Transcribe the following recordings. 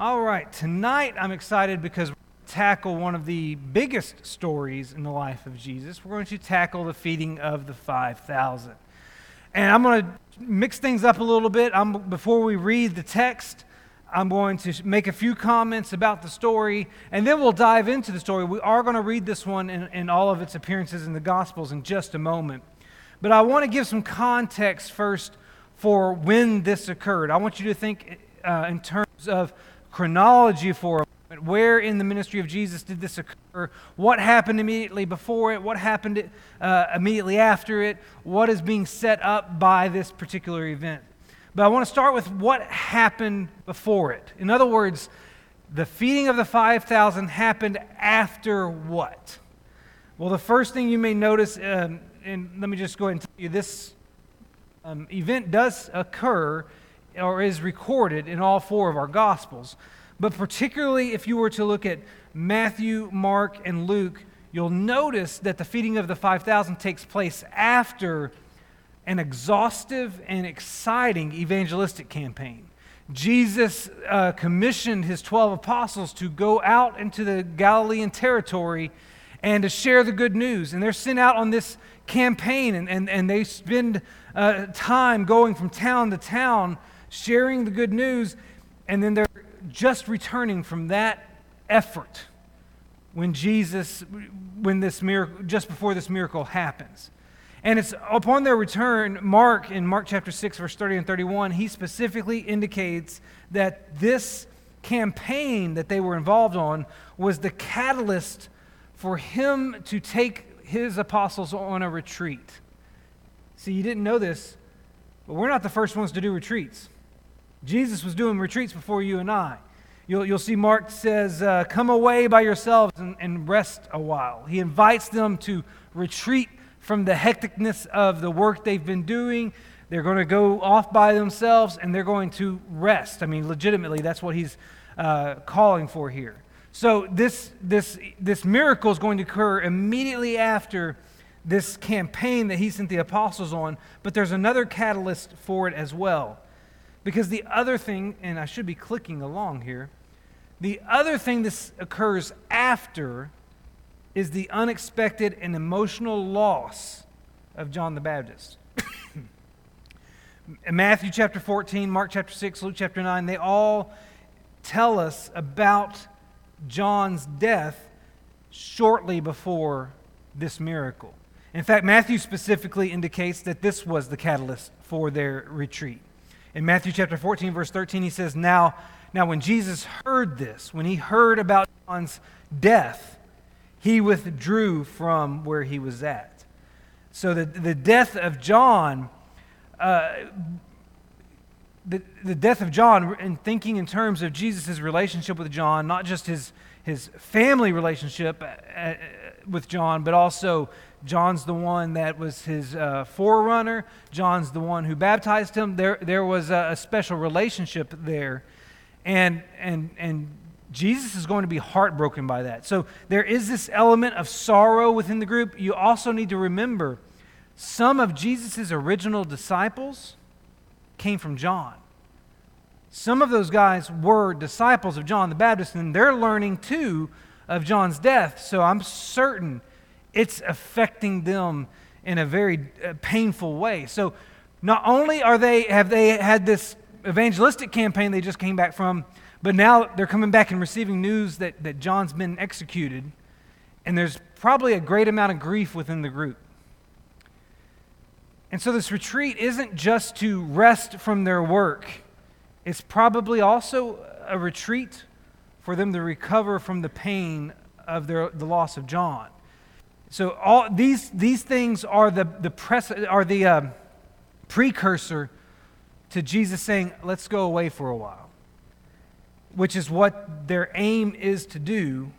All right, tonight I'm excited because we're going to tackle one of the biggest stories in the life of Jesus. We're going to tackle the feeding of the 5,000. And I'm going to mix things up a little bit. I'm, before we read the text, I'm going to make a few comments about the story, and then we'll dive into the story. We are going to read this one in, in all of its appearances in the Gospels in just a moment. But I want to give some context first for when this occurred. I want you to think uh, in terms of chronology for a moment. Where in the ministry of Jesus did this occur? What happened immediately before it? What happened uh, immediately after it? What is being set up by this particular event? But I want to start with what happened before it. In other words, the feeding of the 5,000 happened after what? Well, the first thing you may notice, um, and let me just go ahead and tell you this um, event does occur or is recorded in all four of our Gospels. But particularly if you were to look at Matthew, Mark, and Luke, you'll notice that the feeding of the 5,000 takes place after an exhaustive and exciting evangelistic campaign. Jesus uh, commissioned his 12 apostles to go out into the Galilean territory and to share the good news. And they're sent out on this campaign, and, and, and they spend uh, time going from town to town sharing the good news, and then they're just returning from that effort when Jesus, when this miracle, just before this miracle happens. And it's upon their return, Mark, in Mark chapter 6, verse 30 and 31, he specifically indicates that this campaign that they were involved on was the catalyst for him to take his apostles on a retreat. See, you didn't know this, but we're not the first ones to do retreats. Jesus was doing retreats before you and I. You'll, you'll see Mark says, uh, Come away by yourselves and, and rest a while. He invites them to retreat from the hecticness of the work they've been doing. They're going to go off by themselves and they're going to rest. I mean, legitimately, that's what he's uh, calling for here. So, this, this, this miracle is going to occur immediately after this campaign that he sent the apostles on, but there's another catalyst for it as well. Because the other thing, and I should be clicking along here, the other thing this occurs after is the unexpected and emotional loss of John the Baptist. Matthew chapter 14, Mark chapter 6, Luke chapter 9, they all tell us about John's death shortly before this miracle. In fact, Matthew specifically indicates that this was the catalyst for their retreat. In Matthew chapter 14, verse 13, he says, Now, now when Jesus heard this, when he heard about John's death, he withdrew from where he was at. So the, the death of John, uh, the, the death of John, and thinking in terms of Jesus' relationship with John, not just his, his family relationship uh, uh with John, but also John's the one that was his uh, forerunner. John's the one who baptized him. There, there was a, a special relationship there. And, and, and Jesus is going to be heartbroken by that. So there is this element of sorrow within the group. You also need to remember some of Jesus' original disciples came from John. Some of those guys were disciples of John the Baptist, and they're learning too of John's death. So I'm certain it's affecting them in a very uh, painful way. So not only are they have they had this evangelistic campaign they just came back from, but now they're coming back and receiving news that, that John's been executed, and there's probably a great amount of grief within the group. And so this retreat isn't just to rest from their work, it's probably also a retreat for them to recover from the pain of their, the loss of John. So all these, these things are the, the, press, are the uh, precursor to Jesus saying, let's go away for a while, which is what their aim is to do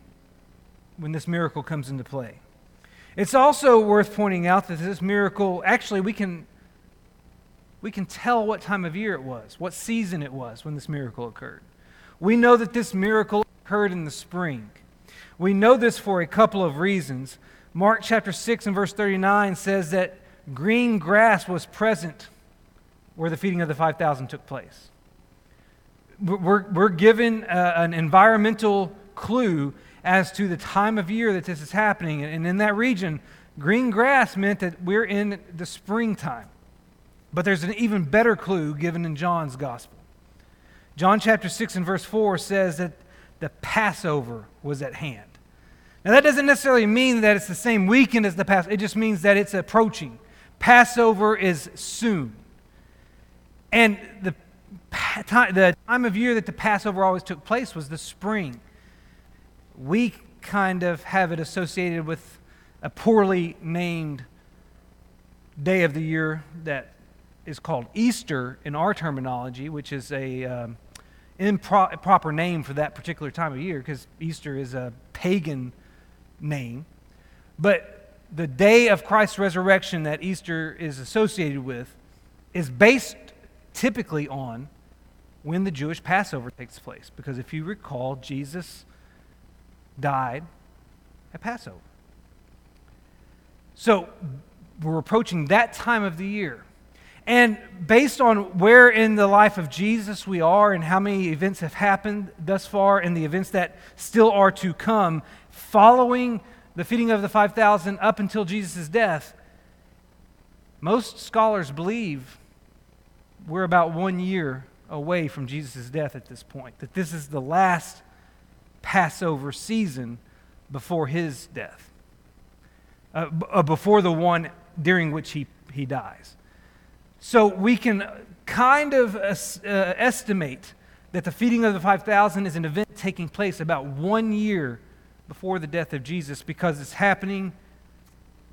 when this miracle comes into play. It's also worth pointing out that this miracle, actually, we can, we can tell what time of year it was, what season it was when this miracle occurred. We know that this miracle occurred in the spring. We know this for a couple of reasons. Mark chapter 6 and verse 39 says that green grass was present where the feeding of the 5,000 took place. we're, we're given uh, an environmental clue as to the time of year that this is happening. And in that region, green grass meant that we're in the springtime. But there's an even better clue given in John's gospel. John chapter 6 and verse 4 says that the Passover was at hand. Now, that doesn't necessarily mean that it's the same weekend as the Passover, it just means that it's approaching. Passover is soon. And the, the time of year that the Passover always took place was the spring. We kind of have it associated with a poorly named day of the year that is called Easter in our terminology, which is a um, improper name for that particular time of year because Easter is a pagan name. But the day of Christ's resurrection that Easter is associated with is based typically on when the Jewish Passover takes place. Because if you recall, Jesus died at Passover. So we're approaching that time of the year. And based on where in the life of Jesus we are and how many events have happened thus far and the events that still are to come, following the feeding of the 5,000 up until Jesus' death, most scholars believe we're about one year away from Jesus' death at this point, that this is the last Passover season before his death, uh, b- uh, before the one during which he, he dies. So we can kind of uh, estimate that the feeding of the 5,000 is an event taking place about one year before the death of Jesus because it's happening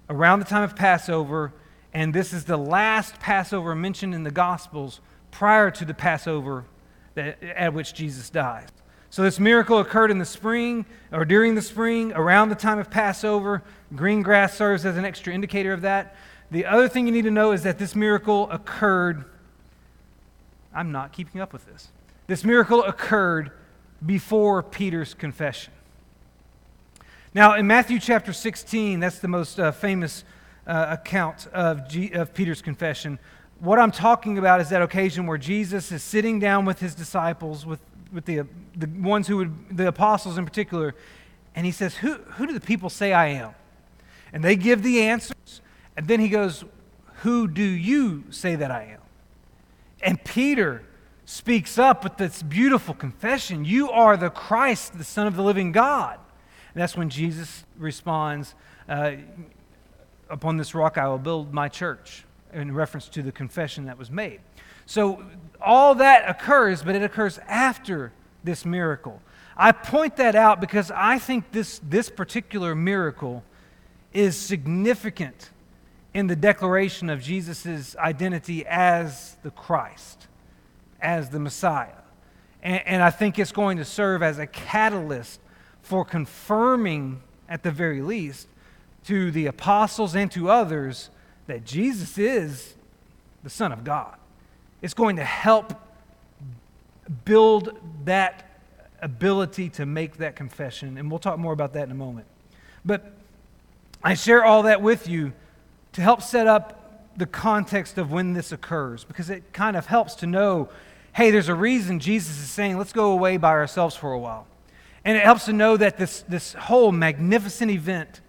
around the time of Passover, and this is the last Passover mentioned in the Gospels prior to the Passover that, at which Jesus dies. So this miracle occurred in the spring or during the spring, around the time of Passover. Green grass serves as an extra indicator of that. The other thing you need to know is that this miracle occurred. I'm not keeping up with this. This miracle occurred before Peter's confession. Now, in Matthew chapter 16, that's the most uh, famous uh, account of, G- of Peter's confession. What I'm talking about is that occasion where Jesus is sitting down with his disciples, with, with the, the ones who would, the apostles in particular, and he says, who, who do the people say I am? And they give the answers, and then he goes, Who do you say that I am? And Peter speaks up with this beautiful confession You are the Christ, the Son of the living God. And that's when Jesus responds, uh, Upon this rock I will build my church, in reference to the confession that was made. So all that occurs, but it occurs after this miracle. I point that out because I think this, this particular miracle is significant in the declaration of Jesus' identity as the Christ, as the Messiah. And, and, I think it's going to serve as a catalyst for confirming, at the very least, to the apostles and to others that Jesus is the Son of God. It's going to help build that ability to make that confession. And we'll talk more about that in a moment. But I share all that with you to help set up the context of when this occurs because it kind of helps to know hey, there's a reason Jesus is saying, let's go away by ourselves for a while. And it helps to know that this, this whole magnificent event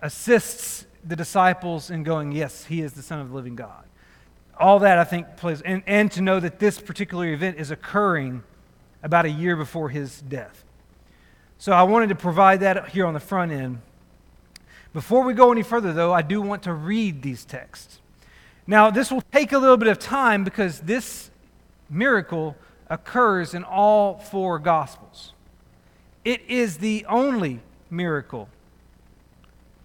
assists the disciples in going, yes, he is the Son of the living God. All that, I think, plays, and, and to know that this particular event is occurring about a year before his death. So I wanted to provide that here on the front end. Before we go any further, though, I do want to read these texts. Now, this will take a little bit of time because this miracle occurs in all four Gospels. It is the only miracle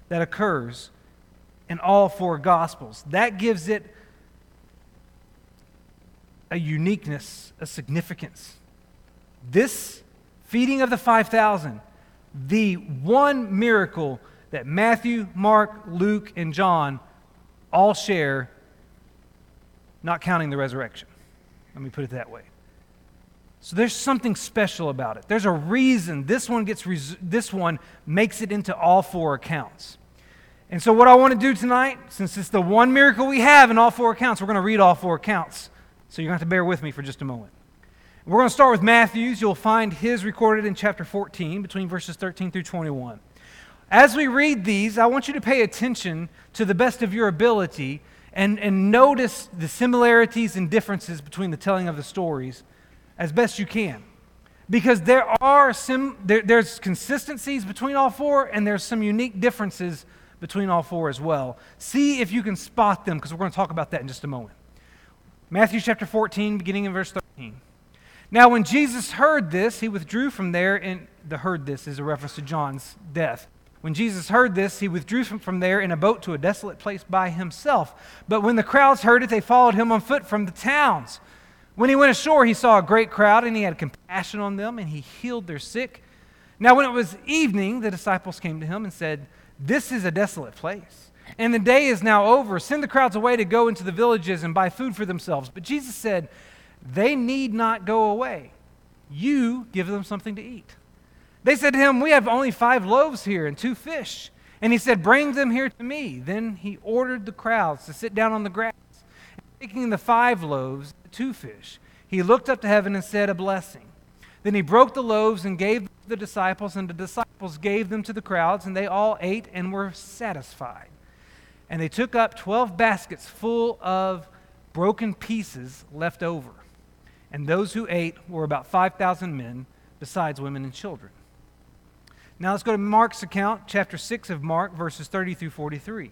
that occurs in all four Gospels. That gives it a uniqueness, a significance. This feeding of the 5,000, the one miracle that Matthew, Mark, Luke, and John all share, not counting the resurrection. Let me put it that way. So there's something special about it. There's a reason this one gets res- this one makes it into all four accounts. And so what I want to do tonight, since it's the one miracle we have in all four accounts, we're going to read all four accounts. So you're going to have to bear with me for just a moment. We're going to start with Matthew's. You'll find his recorded in chapter 14, between verses 13 through 21. As we read these, I want you to pay attention to the best of your ability and, and notice the similarities and differences between the telling of the stories as best you can. Because there are some, there, there's consistencies between all four, and there's some unique differences between all four as well. See if you can spot them, because we're going to talk about that in just a moment. Matthew chapter 14, beginning in verse 13. Now, when Jesus heard this, he withdrew from there, and the heard this is a reference to John's death. When Jesus heard this, he withdrew from there in a boat to a desolate place by himself. But when the crowds heard it, they followed him on foot from the towns. When he went ashore, he saw a great crowd, and he had compassion on them, and he healed their sick. Now, when it was evening, the disciples came to him and said, This is a desolate place, and the day is now over. Send the crowds away to go into the villages and buy food for themselves. But Jesus said, they need not go away. You give them something to eat. They said to him, We have only five loaves here and two fish. And he said, Bring them here to me. Then he ordered the crowds to sit down on the grass. Taking the five loaves, the two fish, he looked up to heaven and said a blessing. Then he broke the loaves and gave them to the disciples, and the disciples gave them to the crowds, and they all ate and were satisfied. And they took up twelve baskets full of broken pieces left over and those who ate were about 5,000 men, besides women and children. Now let's go to Mark's account, chapter 6 of Mark, verses 30 through 43.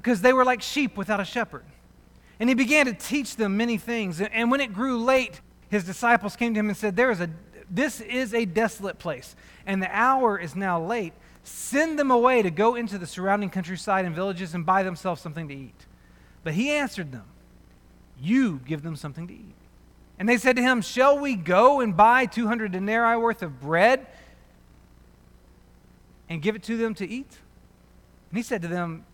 because they were like sheep without a shepherd. And he began to teach them many things. And when it grew late, his disciples came to him and said, There is a, This is a desolate place, and the hour is now late. Send them away to go into the surrounding countryside and villages and buy themselves something to eat. But he answered them, you give them something to eat. And they said to him, Shall we go and buy 200 denarii worth of bread and give it to them to eat? And he said to them,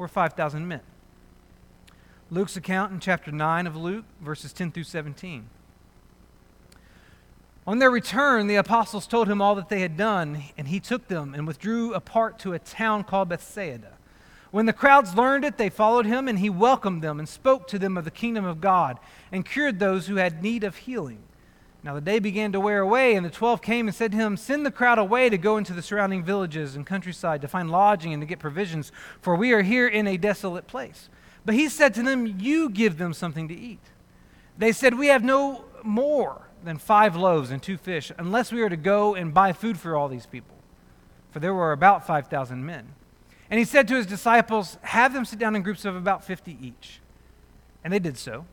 were 5,000 men. Luke's account in chapter 9 of Luke, verses 10 through 17. On their return, the apostles told him all that they had done, and he took them and withdrew apart to a town called Bethsaida. When the crowds learned it, they followed him, and he welcomed them and spoke to them of the kingdom of God and cured those who had need of healing. Now the day began to wear away, and the twelve came and said to him, Send the crowd away to go into the surrounding villages and countryside to find lodging and to get provisions, for we are here in a desolate place. But he said to them, You give them something to eat. They said, We have no more than five loaves and two fish, unless we are to go and buy food for all these people. For there were about 5,000 men. And he said to his disciples, Have them sit down in groups of about 50 each. And they did so,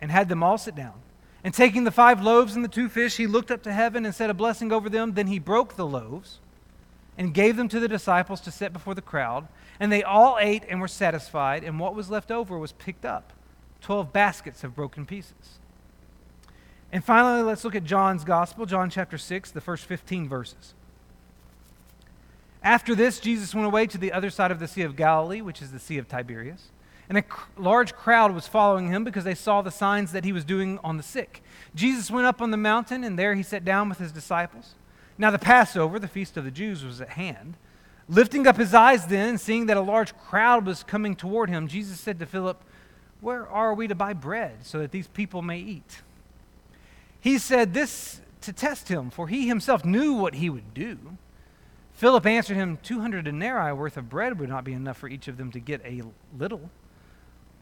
and had them all sit down. And taking the five loaves and the two fish, he looked up to heaven and said a blessing over them. Then he broke the loaves and gave them to the disciples to set before the crowd. And they all ate and were satisfied, and what was left over was picked up 12 baskets of broken pieces. And finally, let's look at John's Gospel, John chapter 6, the first 15 verses. After this, Jesus went away to the other side of the Sea of Galilee, which is the Sea of Tiberias. And a large crowd was following him because they saw the signs that he was doing on the sick. Jesus went up on the mountain, and there he sat down with his disciples. Now, the Passover, the feast of the Jews, was at hand. Lifting up his eyes then, seeing that a large crowd was coming toward him, Jesus said to Philip, Where are we to buy bread so that these people may eat? He said this to test him, for he himself knew what he would do. Philip answered him, 200 denarii worth of bread would not be enough for each of them to get a little.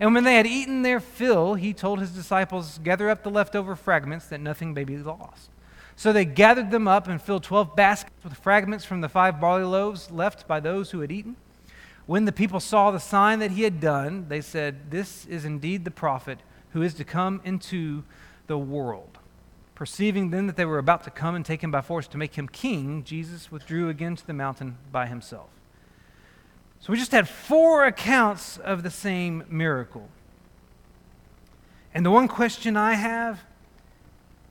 And when they had eaten their fill, he told his disciples, Gather up the leftover fragments, that nothing may be lost. So they gathered them up and filled twelve baskets with fragments from the five barley loaves left by those who had eaten. When the people saw the sign that he had done, they said, This is indeed the prophet who is to come into the world. Perceiving then that they were about to come and take him by force to make him king, Jesus withdrew again to the mountain by himself. So we just had four accounts of the same miracle. And the one question I have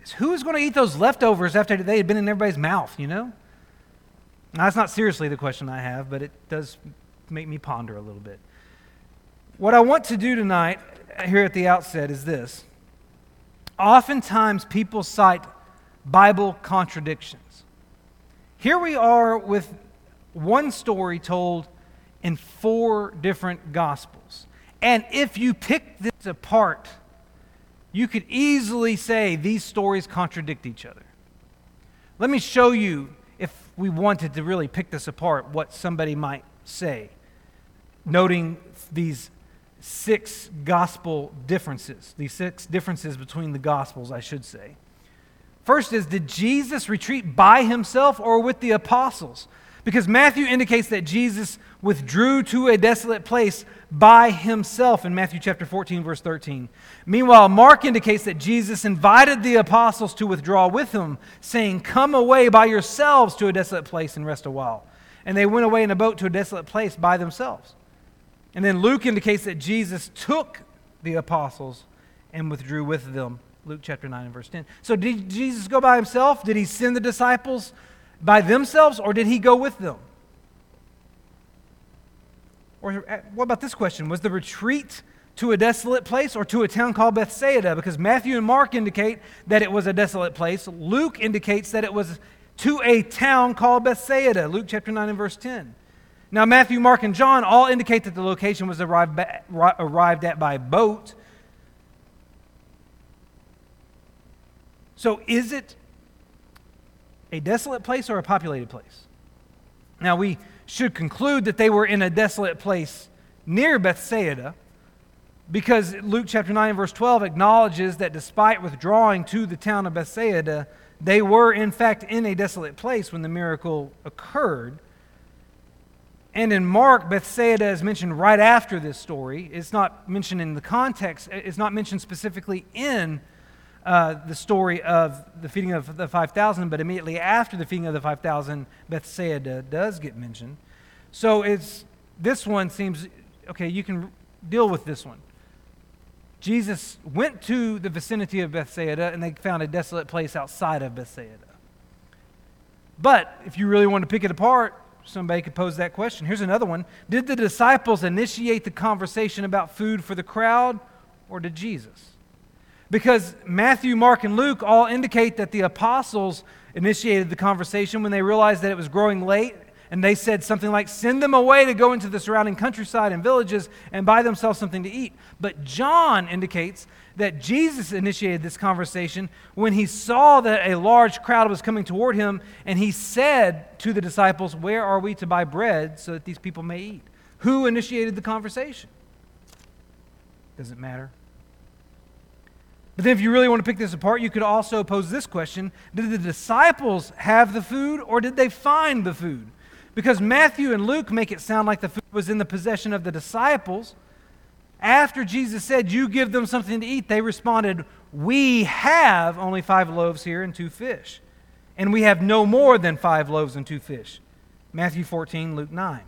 is who is going to eat those leftovers after they had been in everybody's mouth, you know? Now, that's not seriously the question I have, but it does make me ponder a little bit. What I want to do tonight, uh, here at the outset, is this. Oftentimes, people cite Bible contradictions. Here we are with one story told in four different Gospels. And if you pick this apart, you could easily say these stories contradict each other. Let me show you, if we wanted to really pick this apart, what somebody might say noting these six gospel differences, these six differences between the gospels, I should say. First is, did Jesus retreat by himself or with the apostles? Because Matthew indicates that Jesus withdrew to a desolate place by himself in Matthew chapter 14, verse 13. Meanwhile, Mark indicates that Jesus invited the apostles to withdraw with him, saying, Come away by yourselves to a desolate place and rest a while. And they went away in a boat to a desolate place by themselves. And then Luke indicates that Jesus took the apostles and withdrew with them. Luke chapter 9 and verse 10. So did Jesus go by himself? Did he send the disciples by themselves or did he go with them? Or uh, what about this question? Was the retreat to a desolate place or to a town called Bethsaida? Because Matthew and Mark indicate that it was a desolate place. Luke indicates that it was to a town called Bethsaida. Luke chapter 9 and verse 10. Now, Matthew, Mark, and John all indicate that the location was arrived, arrived at by boat. So, is it a desolate place or a populated place? Now, we should conclude that they were in a desolate place near Bethsaida because Luke chapter 9, verse 12 acknowledges that despite withdrawing to the town of Bethsaida, they were in fact in a desolate place when the miracle occurred. And in Mark, Bethsaida is mentioned right after this story. It's not mentioned in the context, it's not mentioned specifically in uh, the story of the feeding of the 5,000, but immediately after the feeding of the 5,000, Bethsaida does get mentioned. So it's, this one seems, okay, you can deal with this one. Jesus went to the vicinity of Bethsaida and they found a desolate place outside of Bethsaida. But if you really want to pick it apart, somebody could pose that question. Here's another one Did the disciples initiate the conversation about food for the crowd, or did Jesus? Because Matthew, Mark, and Luke all indicate that the apostles initiated the conversation when they realized that it was growing late and they said something like, Send them away to go into the surrounding countryside and villages and buy themselves something to eat. But John indicates that Jesus initiated this conversation when he saw that a large crowd was coming toward him, and he said to the disciples, Where are we to buy bread so that these people may eat? Who initiated the conversation? Does it matter? But then, if you really want to pick this apart, you could also pose this question Did the disciples have the food, or did they find the food? Because Matthew and Luke make it sound like the food was in the possession of the disciples. After Jesus said, You give them something to eat, they responded, We have only five loaves here and two fish. And we have no more than five loaves and two fish. Matthew 14, Luke 9.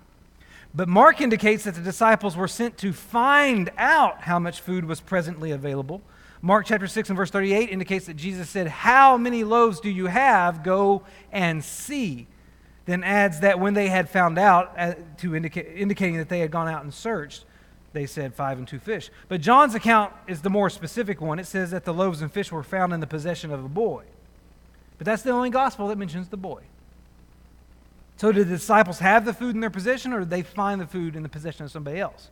But Mark indicates that the disciples were sent to find out how much food was presently available. Mark chapter 6 and verse 38 indicates that Jesus said, How many loaves do you have? Go and see then adds that when they had found out, uh, to indicating that they had gone out and searched, they said five and two fish. But John's account is the more specific one. It says that the loaves and fish were found in the possession of a boy. But that's the only gospel that mentions the boy. So, did the disciples have the food in their possession, or did they find the food in the possession of somebody else?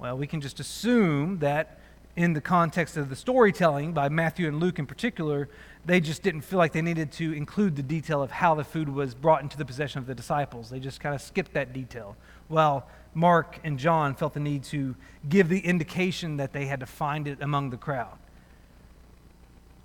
Well, we can just assume that in the context of the storytelling by Matthew and Luke in particular, they just didn't feel like they needed to include the detail of how the food was brought into the possession of the disciples. They just kind of skipped that detail. Well, Mark and John felt the need to give the indication that they had to find it among the crowd.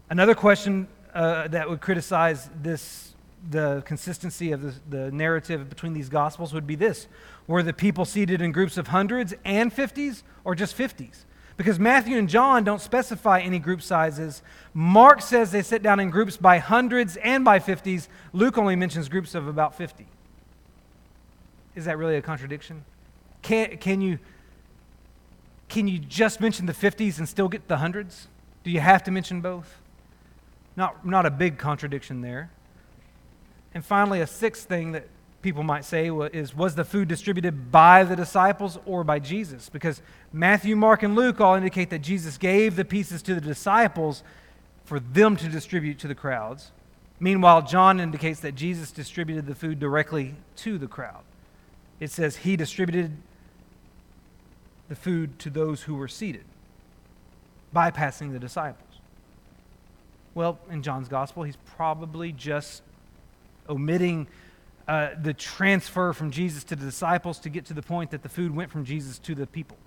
Another question uh, that would criticize this, the consistency of the, the narrative between these gospels would be this Were the people seated in groups of hundreds and fifties, or just fifties? Because Matthew and John don't specify any group sizes. Mark says they sit down in groups by hundreds and by fifties. Luke only mentions groups of about 50. Is that really a contradiction? Can, can, you, can you just mention the 50s and still get the hundreds? Do you have to mention both? Not, not a big contradiction there. And finally, a sixth thing that people might say is was the food distributed by the disciples or by Jesus? Because Matthew, Mark, and Luke all indicate that Jesus gave the pieces to the disciples for them to distribute to the crowds. Meanwhile, John indicates that Jesus distributed the food directly to the crowd. It says he distributed the food to those who were seated, bypassing the disciples. Well, in John's gospel, he's probably just omitting uh, the transfer from Jesus to the disciples to get to the point that the food went from Jesus to the people.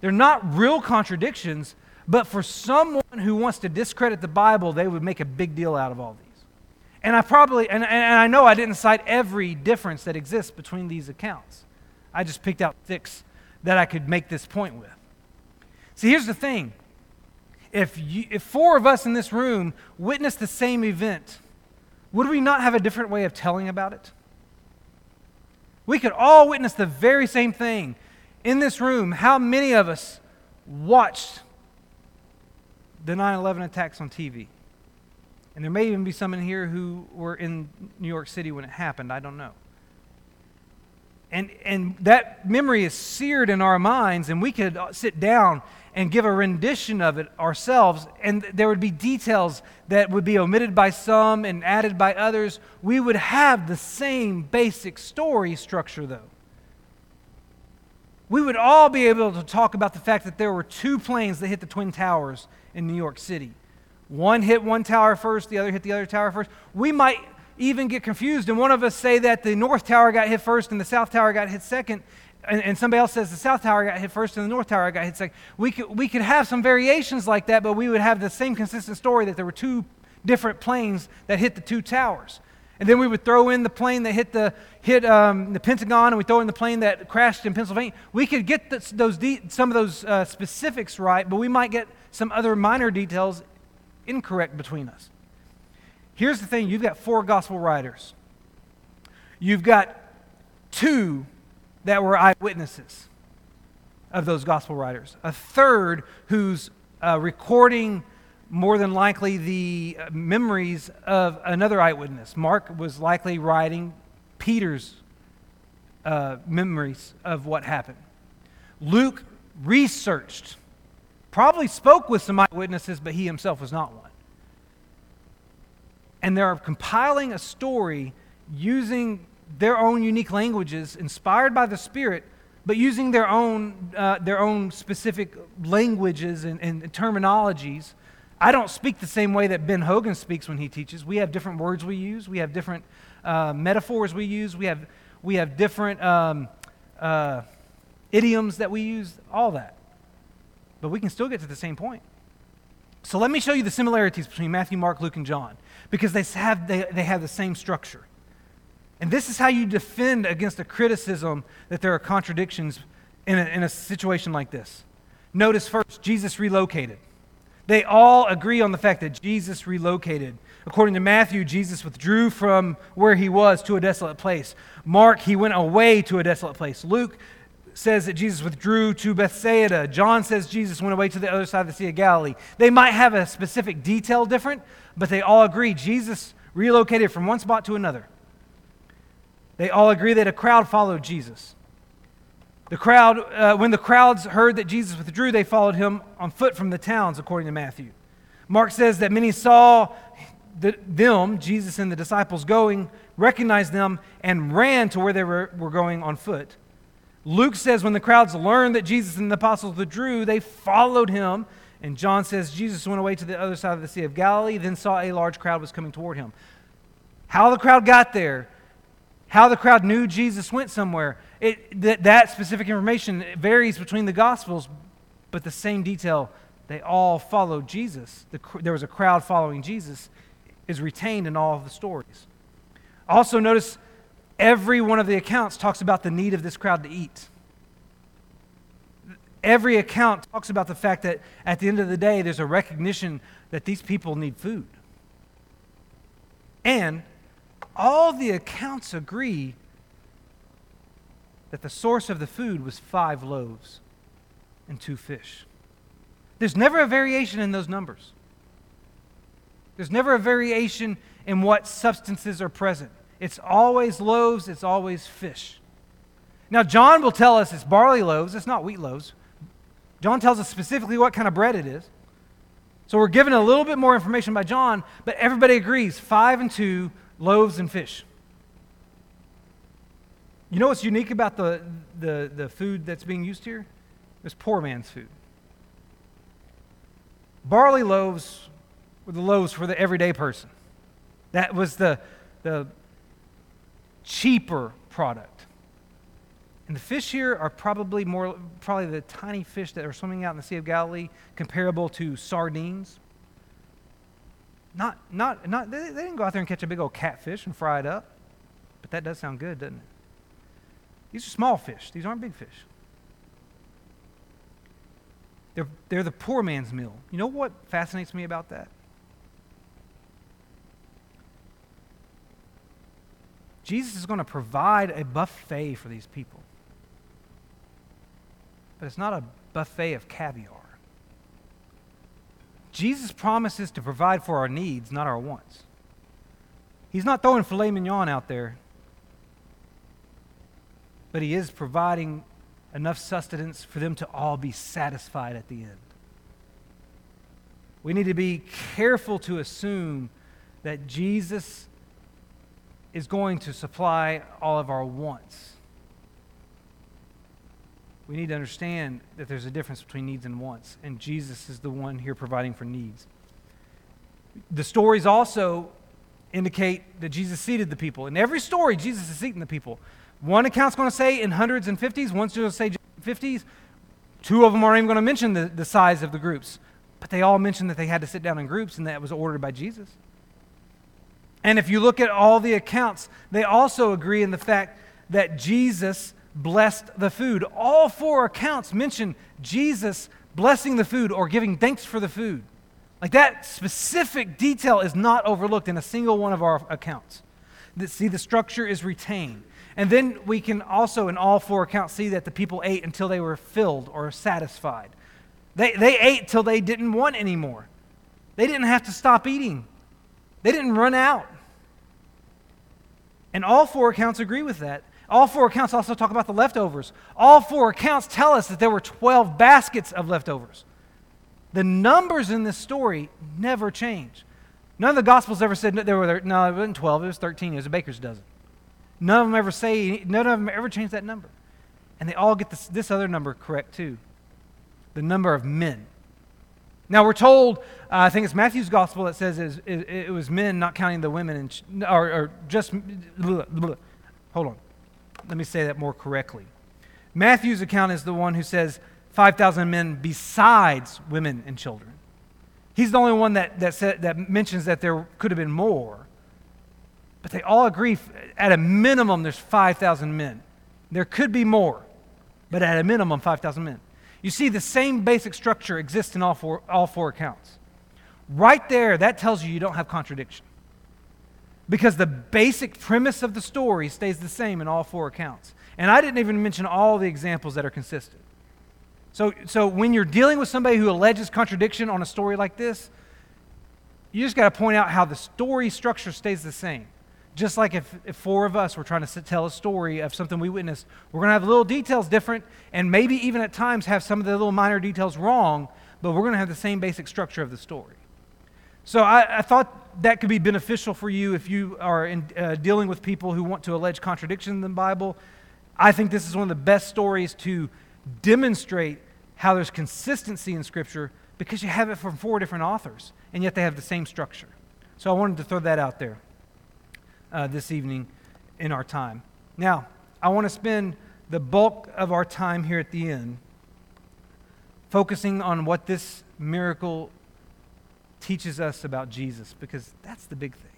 They're not real contradictions, but for someone who wants to discredit the Bible, they would make a big deal out of all these. And I probably, and, and I know I didn't cite every difference that exists between these accounts. I just picked out six that I could make this point with. See, here's the thing. If, you, if four of us in this room witnessed the same event, would we not have a different way of telling about it? We could all witness the very same thing. In this room, how many of us watched the 9 11 attacks on TV? And there may even be some in here who were in New York City when it happened. I don't know. And, and that memory is seared in our minds, and we could uh, sit down and give a rendition of it ourselves, and there would be details that would be omitted by some and added by others. We would have the same basic story structure, though. We would all be able to talk about the fact that there were two planes that hit the Twin Towers in New York City. One hit one tower first, the other hit the other tower first. We might even get confused, and one of us say that the North Tower got hit first and the South Tower got hit second, and, and, somebody else says the South Tower got hit first and the North Tower got hit second. We could, we could have some variations like that, but we would have the same consistent story that there were two different planes that hit the two towers. And then we would throw in the plane that hit the, hit, um, the Pentagon, and we throw in the plane that crashed in Pennsylvania. We could get the, those de- some of those uh, specifics right, but we might get some other minor details incorrect between us. Here's the thing you've got four gospel writers, you've got two that were eyewitnesses of those gospel writers, a third who's uh, recording more than likely the uh, memories of another eyewitness. Mark was likely writing Peter's uh, memories of what happened. Luke researched, probably spoke with some eyewitnesses, but he himself was not one. And they're compiling a story using their own unique languages, inspired by the Spirit, but using their own, uh, their own specific languages and, and, terminologies. I don't speak the same way that Ben Hogan speaks when he teaches. We have different words we use, we have different uh, metaphors we use, we have, we have different um, uh, idioms that we use, all that. But we can still get to the same point. So let me show you the similarities between Matthew, Mark, Luke, and John because they have, they, they have the same structure. And this is how you defend against a criticism that there are contradictions in a, in a situation like this. Notice first, Jesus relocated. They all agree on the fact that Jesus relocated. According to Matthew, Jesus withdrew from where he was to a desolate place. Mark, he went away to a desolate place. Luke says that Jesus withdrew to Bethsaida. John says Jesus went away to the other side of the Sea of Galilee. They might have a specific detail different, but they all agree Jesus relocated from one spot to another. They all agree that a crowd followed Jesus. The crowd, uh, when the crowds heard that Jesus withdrew, they followed him on foot from the towns, according to Matthew. Mark says that many saw the, them, Jesus and the disciples, going, recognized them, and ran to where they were, were going on foot. Luke says when the crowds learned that Jesus and the apostles withdrew, they followed him. And John says Jesus went away to the other side of the Sea of Galilee, then saw a large crowd was coming toward him. How the crowd got there, how the crowd knew Jesus went somewhere, it, that, that specific information varies between the Gospels, but the same detail, they all followed Jesus. The, there was a crowd following Jesus, is retained in all of the stories. Also, notice every one of the accounts talks about the need of this crowd to eat. Every account talks about the fact that at the end of the day, there's a recognition that these people need food. And all the accounts agree that the source of the food was five loaves and two fish. There's never a variation in those numbers. There's never a variation in what substances are present. It's always loaves, it's always fish. Now, John will tell us it's barley loaves, it's not wheat loaves. John tells us specifically what kind of bread it is. So we're given a little bit more information by John, but everybody agrees five and two loaves and fish. You know what's unique about the, the, the food that's being used here? It's poor man's food. Barley loaves were the loaves for the everyday person. That was the, the cheaper product. And the fish here are probably more, probably the tiny fish that are swimming out in the Sea of Galilee, comparable to sardines. Not, not, not, they, they didn't go out there and catch a big old catfish and fry it up. But that does sound good, doesn't it? These are small fish, these aren't big fish. They're, they're the poor man's meal. You know what fascinates me about that? Jesus is going to provide a buffet for these people. But it's not a buffet of caviar. Jesus promises to provide for our needs, not our wants. He's not throwing filet mignon out there, but he is providing enough sustenance for them to all be satisfied at the end. We need to be careful to assume that Jesus is going to supply all of our wants. We need to understand that there's a difference between needs and wants, and Jesus is the one here providing for needs. The stories also indicate that Jesus seated the people. In every story, Jesus is seating the people. One account's going to say in hundreds and fifties, one's going to say 50s. Two of them aren't even going to mention the, the size of the groups, but they all mention that they had to sit down in groups and that was ordered by Jesus. And if you look at all the accounts, they also agree in the fact that Jesus blessed the food. All four accounts mention Jesus blessing the food or giving thanks for the food. Like that specific detail is not overlooked in a single one of our accounts. See, the structure is retained. And then we can also, in all four accounts, see that the people ate until they were filled or satisfied. They, they ate till they didn't want anymore. They didn't have to stop eating, they didn't run out. And all four accounts agree with that. All four accounts also talk about the leftovers. All four accounts tell us that there were 12 baskets of leftovers. The numbers in this story never change. None of the Gospels ever said there were, no, it wasn't 12, it was 13, it was a baker's dozen. None of them ever say, none of them ever change that number. And they all get this, this other number correct too the number of men. Now we're told, uh, I think it's Matthew's gospel that says it, it, it, was men, not counting the women, and, or, or just, blah, blah. hold on. Let me say that more correctly. Matthew's account is the one who says 5,000 men besides women and children. He's the only one that, that, said, that mentions that there could have been more. But they all agree at a minimum there's 5,000 men. There could be more, but at a minimum 5,000 men. You see, the same basic structure exists in all four, all four accounts. Right there, that tells you you don't have contradiction. Because the basic premise of the story stays the same in all four accounts. And I didn't even mention all the examples that are consistent. So, so when you're dealing with somebody who alleges contradiction on a story like this, you just got to point out how the story structure stays the same. Just like if, if four of us were trying to sit, tell a story of something we witnessed, we're going to have little details different, and maybe even at times have some of the little minor details wrong, but we're going to have the same basic structure of the story. So I, I thought that could be beneficial for you if you are in, uh, dealing with people who want to allege contradiction in the Bible. I think this is one of the best stories to demonstrate how there's consistency in Scripture because you have it from four different authors, and yet they have the same structure. So I wanted to throw that out there uh, this evening in our time. Now, I want to spend the bulk of our time here at the end focusing on what this miracle teaches us about Jesus because that's the big thing.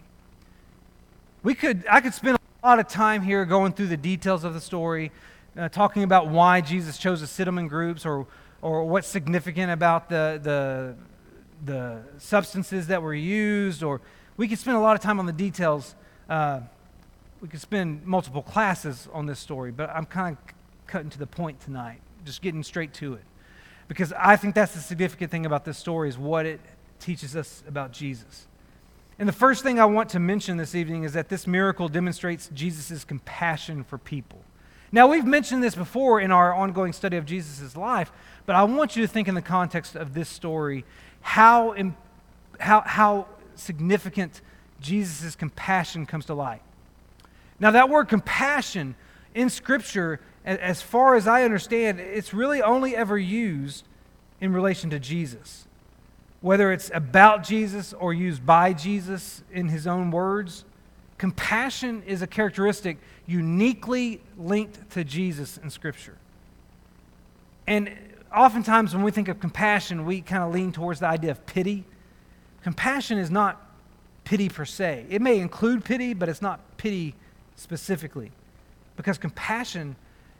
We could, I could spend a lot of time here going through the details of the story, uh, talking about why Jesus chose to sit them in groups or, or what's significant about the, the, the substances that were used, or we could spend a lot of time on the details. Uh, we could spend multiple classes on this story, but I'm kind of cutting to the point tonight, just getting straight to it. Because I think that's the significant thing about this story is what it teaches us about Jesus. And the first thing I want to mention this evening is that this miracle demonstrates Jesus' compassion for people. Now, we've mentioned this before in our ongoing study of Jesus' life, but I want you to think in the context of this story how, how, how significant Jesus' compassion comes to light. Now, that word compassion in Scripture, as far as I understand, it's really only ever used in relation to Jesus whether it's about Jesus or used by Jesus in his own words, compassion is a characteristic uniquely linked to Jesus in Scripture. And oftentimes when we think of compassion, we kind of lean towards the idea of pity. Compassion is not pity per se. It may include pity, but it's not pity specifically. Because compassion,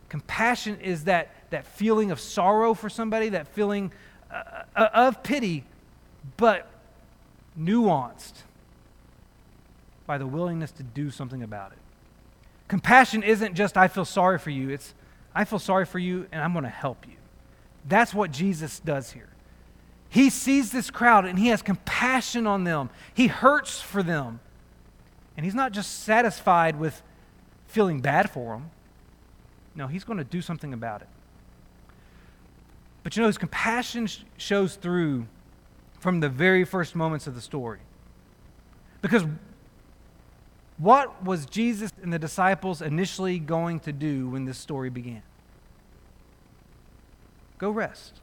compassion is that, that feeling of sorrow for somebody, that feeling uh, uh of pity but nuanced by the willingness to do something about it. Compassion isn't just, I feel sorry for you, it's, I feel sorry for you and I'm going to help you. That's what Jesus does here. He sees this crowd and he has compassion on them, he hurts for them. And he's not just satisfied with feeling bad for them. No, he's going to do something about it. But you know, his compassion sh- shows through from the very first moments of the story. Because what was Jesus and the disciples initially going to do when this story began? Go rest.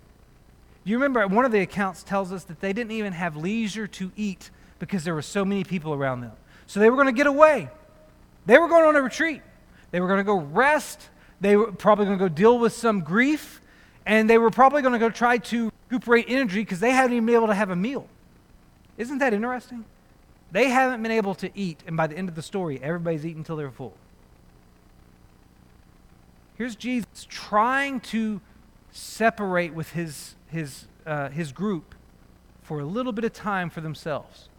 You remember one of the accounts tells us that they didn't even have leisure to eat because there were so many people around them. So they were going to get away. They were going on a retreat. They were going to go rest. They were probably going to go deal with some grief. And they were probably going to go try to recuperate energy because they haven't even been able to have a meal. Isn't that interesting? They haven't been able to eat, and by the end of the story, everybody's eaten until they're full. Here's Jesus trying to separate with his, his, uh, his group for a little bit of time for themselves,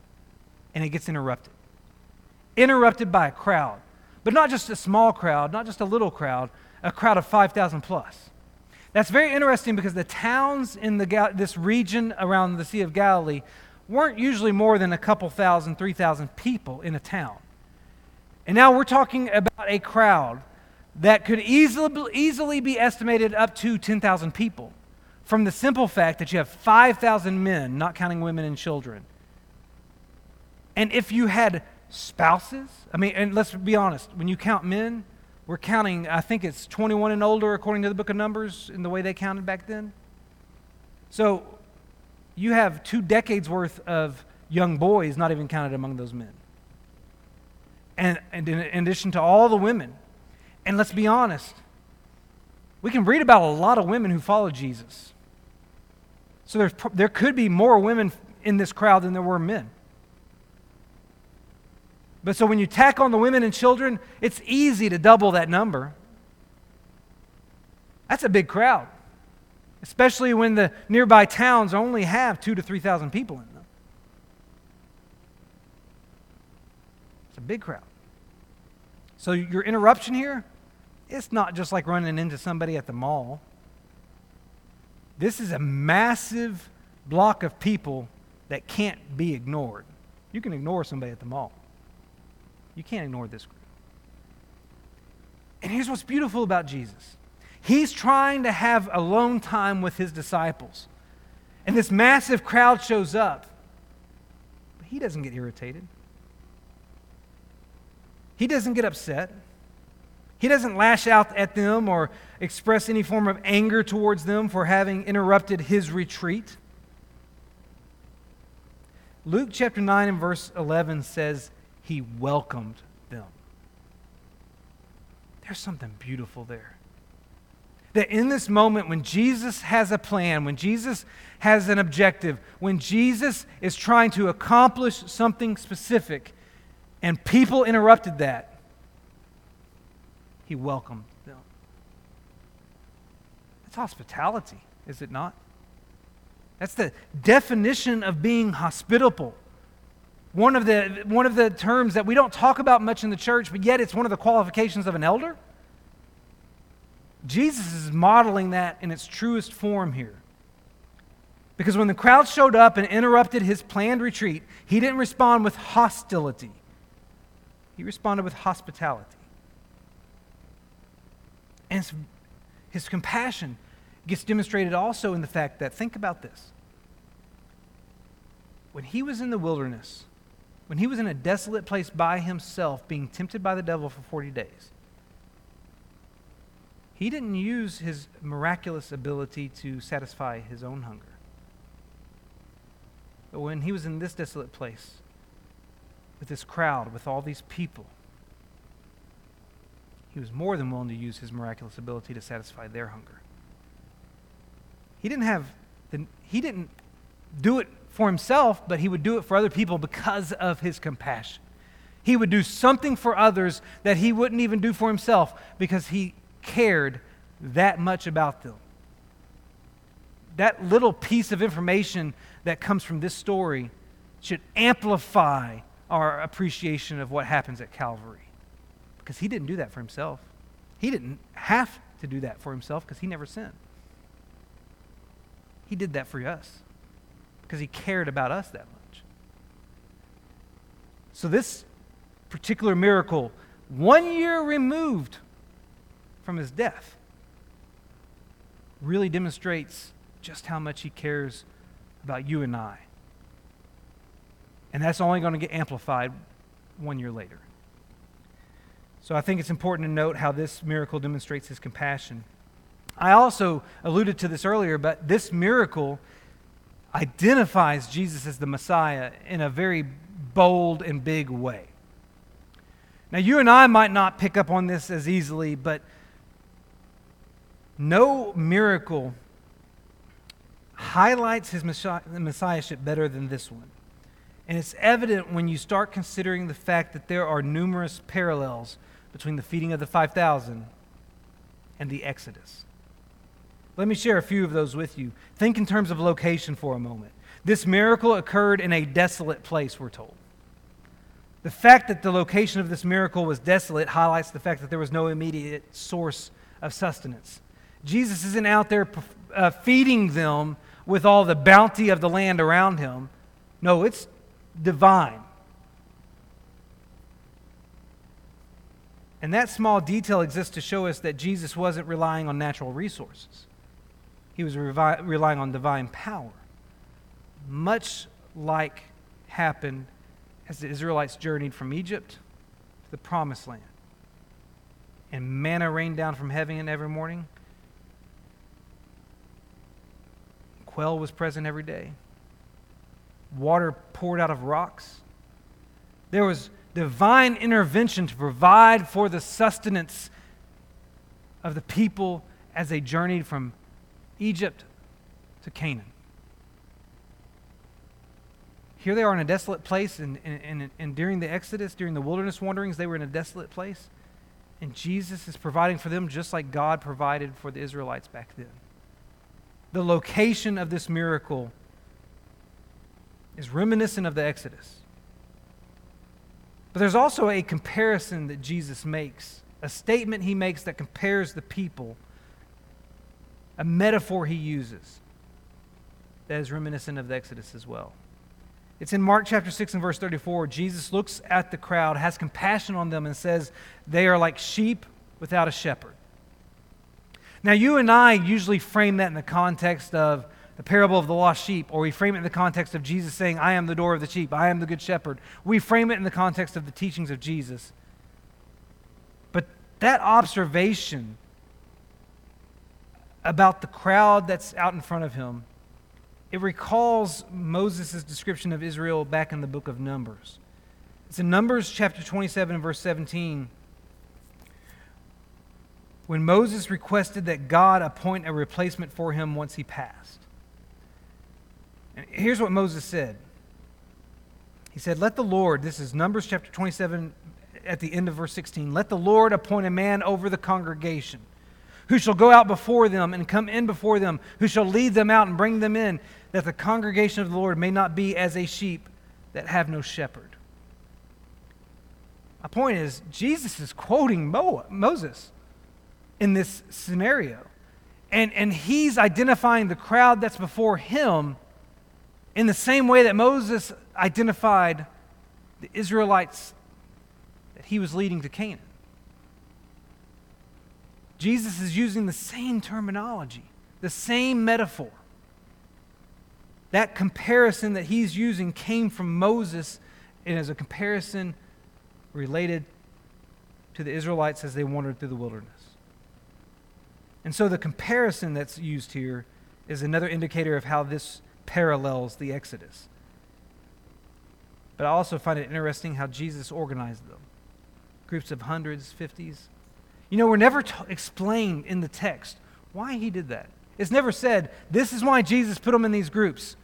and it gets interrupted. Interrupted by a crowd, but not just a small crowd, not just a little crowd, a crowd of 5,000 plus. That's very interesting because the towns in the, this region around the Sea of Galilee weren't usually more than a couple thousand, 3,000 people in a town. And now we're talking about a crowd that could easily, easily be estimated up to 10,000 people from the simple fact that you have 5,000 men, not counting women and children. And if you had spouses, I mean, and let's be honest, when you count men, we're counting, I think it's 21 and older according to the book of Numbers in the way they counted back then. So you have two decades worth of young boys not even counted among those men. And, and in addition to all the women. And let's be honest, we can read about a lot of women who followed Jesus. So there's, there could be more women in this crowd than there were men. But so when you tack on the women and children, it's easy to double that number. That's a big crowd, especially when the nearby towns only have two to 3,000 people in them. It's a big crowd. So your interruption here, it's not just like running into somebody at the mall. This is a massive block of people that can't be ignored. You can ignore somebody at the mall. You can't ignore this group. And here's what's beautiful about Jesus He's trying to have alone time with his disciples. And this massive crowd shows up. But he doesn't get irritated. He doesn't get upset. He doesn't lash out at them or express any form of anger towards them for having interrupted his retreat. Luke chapter 9 and verse 11 says, He welcomed them. There's something beautiful there. That in this moment, when Jesus has a plan, when Jesus has an objective, when Jesus is trying to accomplish something specific, and people interrupted that, he welcomed them. It's hospitality, is it not? That's the definition of being hospitable. One of, the, one of the terms that we don't talk about much in the church, but yet it's one of the qualifications of an elder. Jesus is modeling that in its truest form here. Because when the crowd showed up and interrupted his planned retreat, he didn't respond with hostility, he responded with hospitality. And his, his compassion gets demonstrated also in the fact that, think about this. When he was in the wilderness, when he was in a desolate place by himself, being tempted by the devil for 40 days, he didn't use his miraculous ability to satisfy his own hunger. But when he was in this desolate place, with this crowd, with all these people, he was more than willing to use his miraculous ability to satisfy their hunger. He didn't have the, he didn't do it for himself, but he would do it for other people because of his compassion. He would do something for others that he wouldn't even do for himself because he cared that much about them. That little piece of information that comes from this story should amplify our appreciation of what happens at Calvary. Because he didn't do that for himself. He didn't have to do that for himself because he never sinned. He did that for us because he cared about us that much. So, this particular miracle, one year removed from his death, really demonstrates just how much he cares about you and I. And that's only going to get amplified one year later. So I think it's important to note how this miracle demonstrates his compassion. I also alluded to this earlier, but this miracle identifies Jesus as the Messiah in a very bold and big way. Now, you and I might not pick up on this as easily, but no miracle highlights his messiahship better than this one. And it's evident when you start considering the fact that there are numerous parallels between the feeding of the 5,000 and the Exodus. Let me share a few of those with you. Think in terms of location for a moment. This miracle occurred in a desolate place, we're told. The fact that the location of this miracle was desolate highlights the fact that there was no immediate source of sustenance. Jesus isn't out there uh, feeding them with all the bounty of the land around him. No, it's divine. And that small detail exists to show us that Jesus wasn't relying on natural resources he was revi- relying on divine power. Much like happened as the Israelites journeyed from Egypt to the promised land. And manna rained down from heaven every morning. Quail was present every day. Water poured out of rocks. There was divine intervention to provide for the sustenance of the people as they journeyed from Egypt to Canaan. Here they are in a desolate place, and, and, and during the Exodus, during the wilderness wanderings, they were in a desolate place. And Jesus is providing for them just like God provided for the Israelites back then. The location of this miracle is reminiscent of the Exodus. But there's also a comparison that Jesus makes, a statement he makes that compares the people a metaphor he uses that is reminiscent of the Exodus as well. It's in Mark chapter 6 and verse 34. Jesus looks at the crowd, has compassion on them, and says, They are like sheep without a shepherd. Now, you and I usually frame that in the context of the parable of the lost sheep, or we frame it in the context of Jesus saying, I am the door of the sheep, I am the good shepherd. We frame it in the context of the teachings of Jesus. But that observation about the crowd that's out in front of him, it recalls Moses' description of Israel back in the book of Numbers. It's in Numbers chapter 27 and verse 17 when Moses requested that God appoint a replacement for him once he passed. And here's what Moses said He said, Let the Lord, this is Numbers chapter 27 at the end of verse 16, let the Lord appoint a man over the congregation who shall go out before them and come in before them, who shall lead them out and bring them in, that the congregation of the Lord may not be as a sheep that have no shepherd. My point is, Jesus is quoting Mo- Moses in this scenario. And, and he's identifying the crowd that's before him in the same way that Moses identified the Israelites that he was leading to Canaan. Jesus is using the same terminology, the same metaphor. That comparison that he's using came from Moses and as a comparison related to the Israelites as they wandered through the wilderness. And so the comparison that's used here is another indicator of how this parallels the Exodus. But I also find it interesting how Jesus organized them groups of hundreds, fifties. You know, we're never t- explained in the text why he did that. It's never said, this is why Jesus put them in these groups.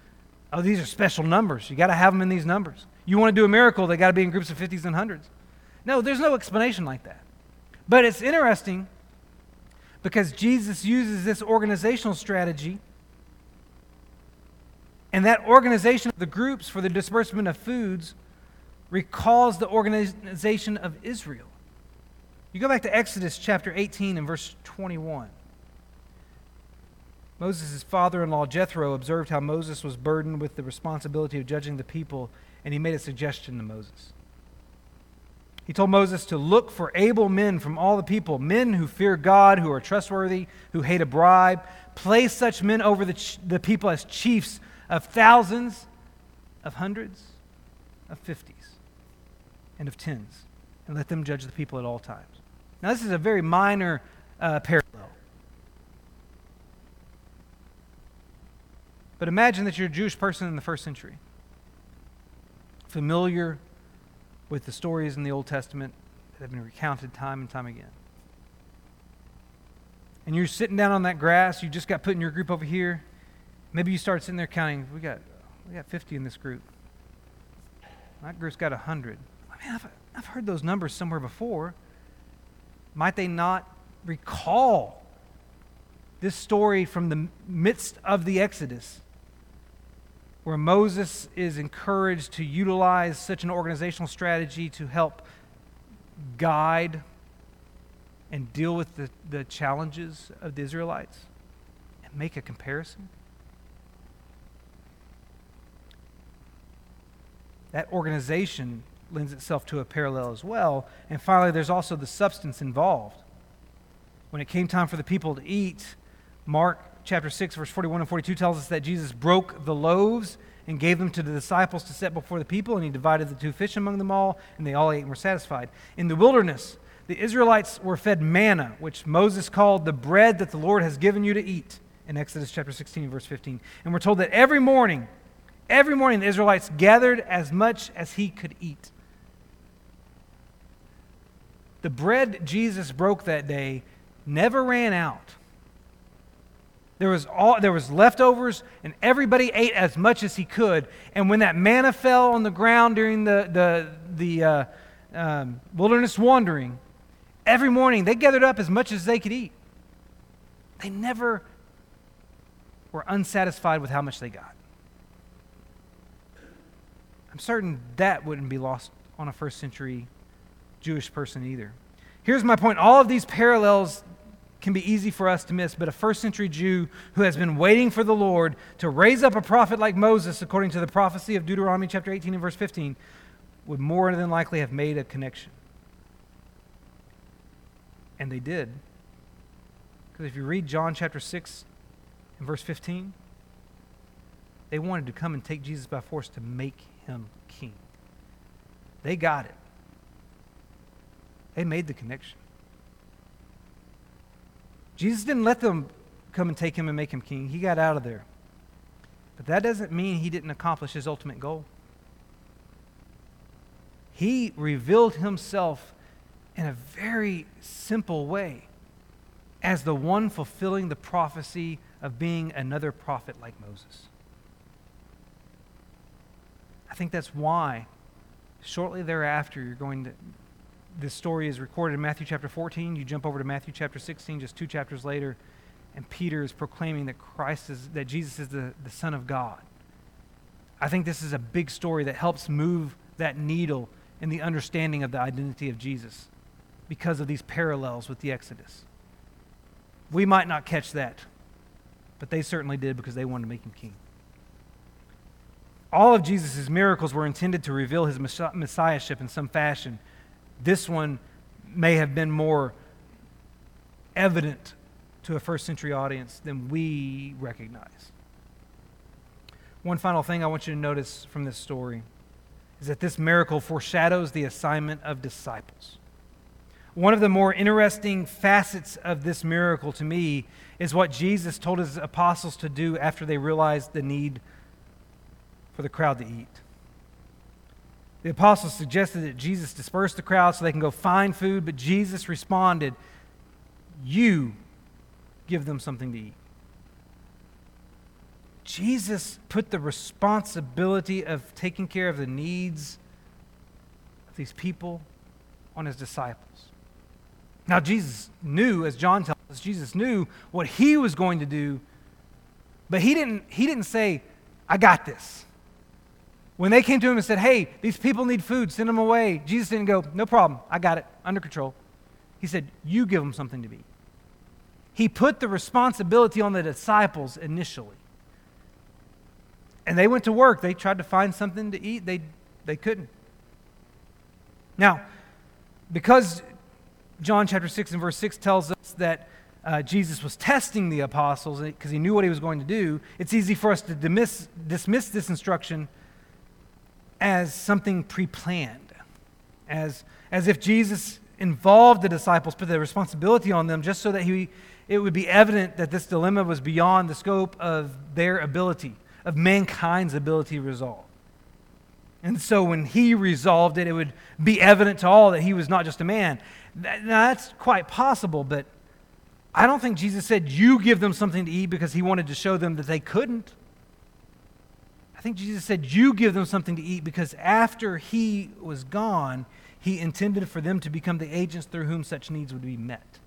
Oh, these are special numbers. You got to have them in these numbers. You want to do a miracle, they got to be in groups of 50s and hundreds. No, there's no explanation like that. But it's interesting because Jesus uses this organizational strategy. And that organization of the groups for the disbursement of foods recalls the organization of Israel. You go back to Exodus chapter 18 and verse 21. Moses' father in law Jethro observed how Moses was burdened with the responsibility of judging the people, and he made a suggestion to Moses. He told Moses to look for able men from all the people, men who fear God, who are trustworthy, who hate a bribe. Place such men over the, ch- the people as chiefs of thousands, of hundreds, of fifties, and of tens, and let them judge the people at all times. Now, this is a very minor uh, parallel. But imagine that you're a Jewish person in the first century, familiar with the stories in the Old Testament that have been recounted time and time again. And you're sitting down on that grass, you just got put in your group over here. Maybe you start sitting there counting, we got, we got 50 in this group. That group's got 100. I mean, I've, I've heard those numbers somewhere before. Might they not recall this story from the midst of the Exodus? where Moses is encouraged to utilize such an organizational strategy to help guide and deal with the, the challenges of the Israelites and make a comparison? That organization lends itself to a parallel as well. And finally, there's also the substance involved. When it came time for the people to eat, Mark chapter 6, verse 41 and 42 tells us that Jesus broke the loaves and gave them to the disciples to set before the people, and he divided the two fish among them all, and they all ate and were satisfied. In the wilderness, the Israelites were fed manna, which Moses called the bread that the Lord has given you to eat, in Exodus chapter 16, verse 15. And we're told that every morning, every morning, the Israelites gathered as much as he could eat. The bread Jesus broke that day never ran out. There was, all, there was leftovers, and everybody ate as much as he could. And when that manna fell on the ground during the, the, the uh, um, wilderness wandering, every morning they gathered up as much as they could eat. They never were unsatisfied with how much they got. Certain that wouldn't be lost on a first century Jewish person either. Here's my point all of these parallels can be easy for us to miss, but a first century Jew who has been waiting for the Lord to raise up a prophet like Moses, according to the prophecy of Deuteronomy chapter 18 and verse 15, would more than likely have made a connection. And they did. Because if you read John chapter 6 and verse 15, They wanted to come and take Jesus by force to make him king. They got it. They made the connection. Jesus didn't let them come and take him and make him king. He got out of there. But that doesn't mean he didn't accomplish his ultimate goal. He revealed himself in a very simple way as the one fulfilling the prophecy of being another prophet like Moses. I think that's why shortly thereafter you're going to this story is recorded in Matthew chapter 14. You jump over to Matthew chapter 16, just two chapters later, and Peter is proclaiming that Christ is, that Jesus is the, the Son of God. I think this is a big story that helps move that needle in the understanding of the identity of Jesus because of these parallels with the Exodus. We might not catch that, but they certainly did because they wanted to make him king. All of Jesus' miracles were intended to reveal his messiahship in some fashion. This one may have been more evident to a first century audience than we recognize. One final thing I want you to notice from this story is that this miracle foreshadows the assignment of disciples. One of the more interesting facets of this miracle to me is what Jesus told his apostles to do after they realized the need for the crowd to eat. The apostles suggested that Jesus disperse the crowd so they can go find food, but Jesus responded, You give them something to eat. Jesus put the responsibility of taking care of the needs of these people on his disciples. Now, Jesus knew, as John tells us, Jesus knew what he was going to do, but he didn't, he didn't say, I got this. When they came to him and said, Hey, these people need food, send them away, Jesus didn't go, No problem, I got it, under control. He said, You give them something to eat. He put the responsibility on the disciples initially. And they went to work. They tried to find something to eat. They, they couldn't. Now, because John chapter 6 and verse 6 tells us that uh, Jesus was testing the apostles because he knew what he was going to do, it's easy for us to dismiss, dismiss this instruction as something pre planned, as, as if Jesus involved the disciples, put the responsibility on them just so that he, it would be evident that this dilemma was beyond the scope of their ability of mankind's ability to resolve. And so when he resolved it, it would be evident to all that he was not just a man. Now, that's quite possible, but I don't think Jesus said, You give them something to eat because he wanted to show them that they couldn't. I think Jesus said, You give them something to eat because after he was gone, he intended for them to become the agents through whom such needs would be met.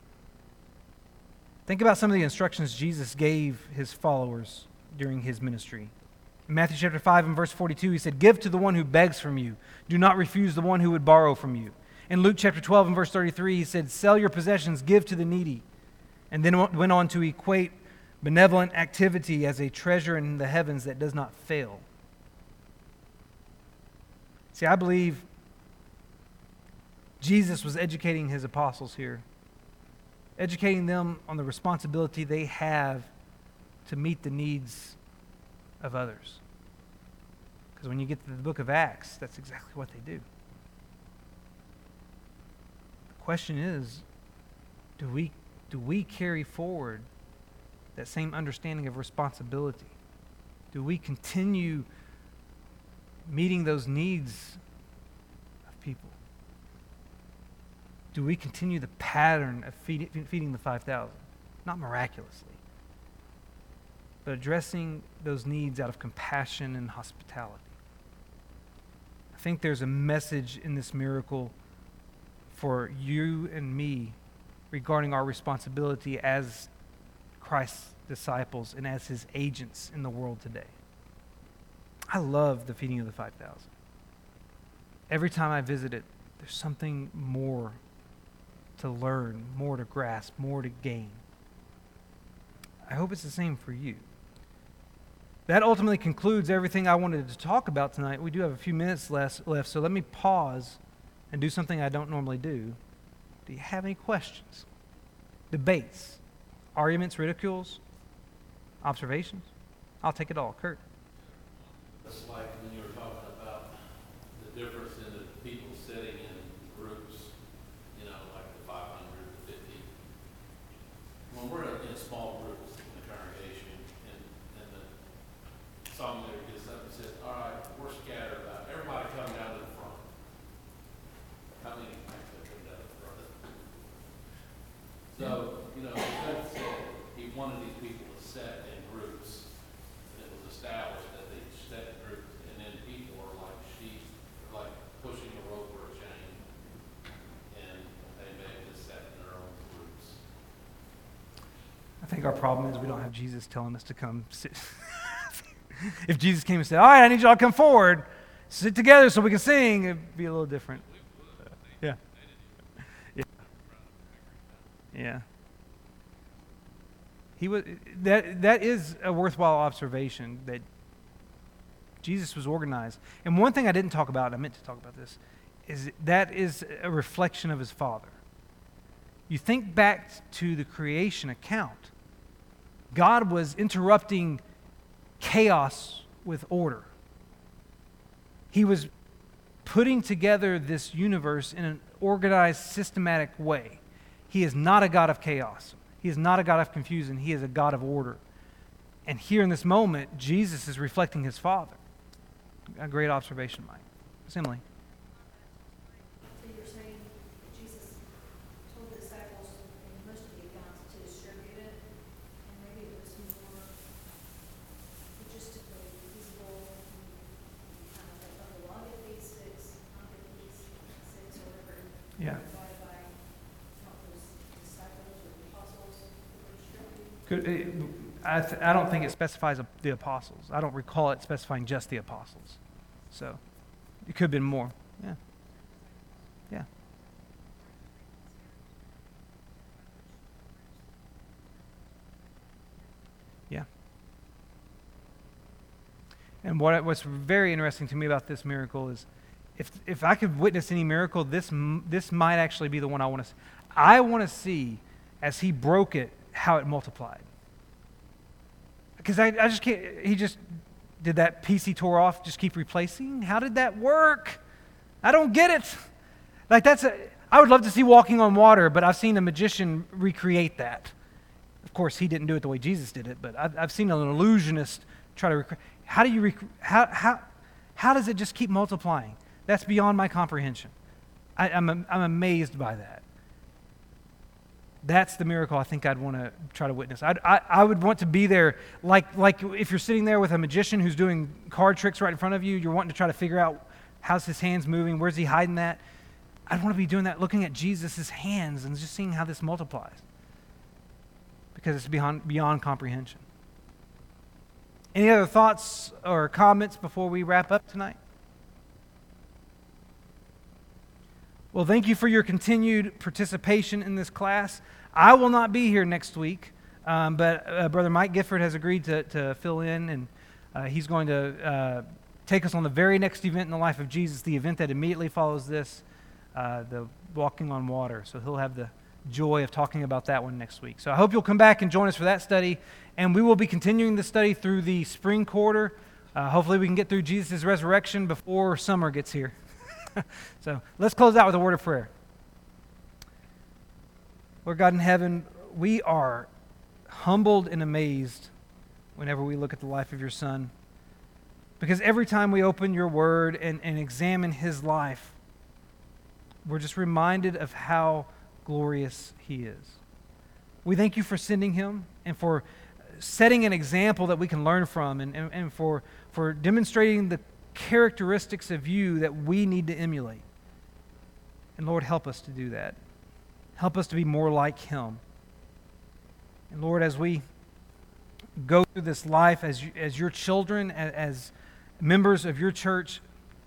Think about some of the instructions Jesus gave his followers during his ministry. In Matthew chapter 5 and verse 42, he said, Give to the one who begs from you. Do not refuse the one who would borrow from you. In Luke chapter 12 and verse 33, he said, Sell your possessions, give to the needy. And then went on to equate benevolent activity as a treasure in the heavens that does not fail. See, I believe Jesus was educating his apostles here, educating them on the responsibility they have to meet the needs of others. Because when you get to the book of Acts, that's exactly what they do. The question is do we, do we carry forward that same understanding of responsibility? Do we continue meeting those needs of people? Do we continue the pattern of feeding, feeding the 5,000? Not miraculously but addressing those needs out of compassion and hospitality. I think there's a message in this miracle for you and me regarding our responsibility as Christ's disciples and as his agents in the world today. I love the feeding of the 5,000. Every time I visit it, there's something more to learn, more to grasp, more to gain. I hope it's the same for you. That ultimately concludes everything I wanted to talk about tonight. We do have a few minutes left, left, so let me pause and do something I don't normally do. Do you have any questions? Debates, arguments, ridicules, observations. I'll take it all. Kurt. Think our problem is we don't have Jesus telling us to come sit. if Jesus came and said, All right, I need y'all to come forward, sit together so we can sing, it'd be a little different. Yeah. Yeah. Yeah. He was, that, that is a worthwhile observation that Jesus was organized. And one thing I didn't talk about, I meant to talk about this, is that is a reflection of his Father. You think back to the creation account. God was interrupting chaos with order. He was putting together this universe in an organized, systematic way. He is not a God of chaos. He is not a God of confusion. He is a God of order. And here in this moment, Jesus is reflecting his Father. A great observation, Mike. Simile. So you're saying Jesus told the disciples in most of the accounts to distribute it, and maybe it was more logistically feasible, kind of like, okay, well, I'll get these six, I'll get these six, or whatever. Yeah. Divided by, what was disciples or apostles, were distributed. Could, I, th- I don't think it specifies the apostles. I don't recall it specifying just the apostles. So it could have been more. Yeah. Yeah. Yeah. And what, what's very interesting to me about this miracle is if, if I could witness any miracle, this, this might actually be the one I want to see. I want to see, as he broke it, how it multiplied. Because I, I just can't, he just did that piece he tore off, just keep replacing? How did that work? I don't get it. Like, that's a, I would love to see walking on water, but I've seen a magician recreate that. Of course, he didn't do it the way Jesus did it, but I've, I've seen an illusionist try to recreate. How do you, rec- how, how, how does it just keep multiplying? That's beyond my comprehension. I, I'm, I'm amazed by that. That's the miracle I think I'd want to try to witness. I'd, I, I would want to be there, like, like if you're sitting there with a magician who's doing card tricks right in front of you, you're wanting to try to figure out how's his hands moving, where's he hiding that. I'd want to be doing that, looking at Jesus' hands and just seeing how this multiplies. Because it's beyond, beyond comprehension. Any other thoughts or comments before we wrap up tonight? Well, thank you for your continued participation in this class. I will not be here next week, um, but uh, Brother Mike Gifford has agreed to, to fill in, and uh, he's going to uh, take us on the very next event in the life of Jesus, the event that immediately follows this, uh, the walking on water. So he'll have the joy of talking about that one next week. So I hope you'll come back and join us for that study, and we will be continuing the study through the spring quarter. Uh, hopefully, we can get through Jesus' resurrection before summer gets here. so let's close out with a word of prayer. Lord God in heaven, we are humbled and amazed whenever we look at the life of your Son. Because every time we open your word and, and examine his life, we're just reminded of how glorious he is. We thank you for sending him and for setting an example that we can learn from and, and, and for, for demonstrating the characteristics of you that we need to emulate. And Lord, help us to do that. Help us to be more like Him. And Lord, as we go through this life as, as your children, as, as members of your church,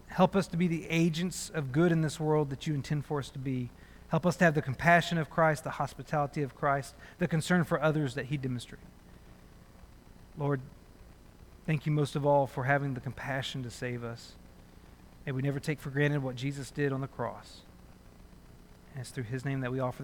help us to be the agents of good in this world that you intend for us to be. Help us to have the compassion of Christ, the hospitality of Christ, the concern for others that He demonstrated. Lord, Thank you most of all for having the compassion to save us. May we never take for granted what Jesus did on the cross. And it's through his name that we offer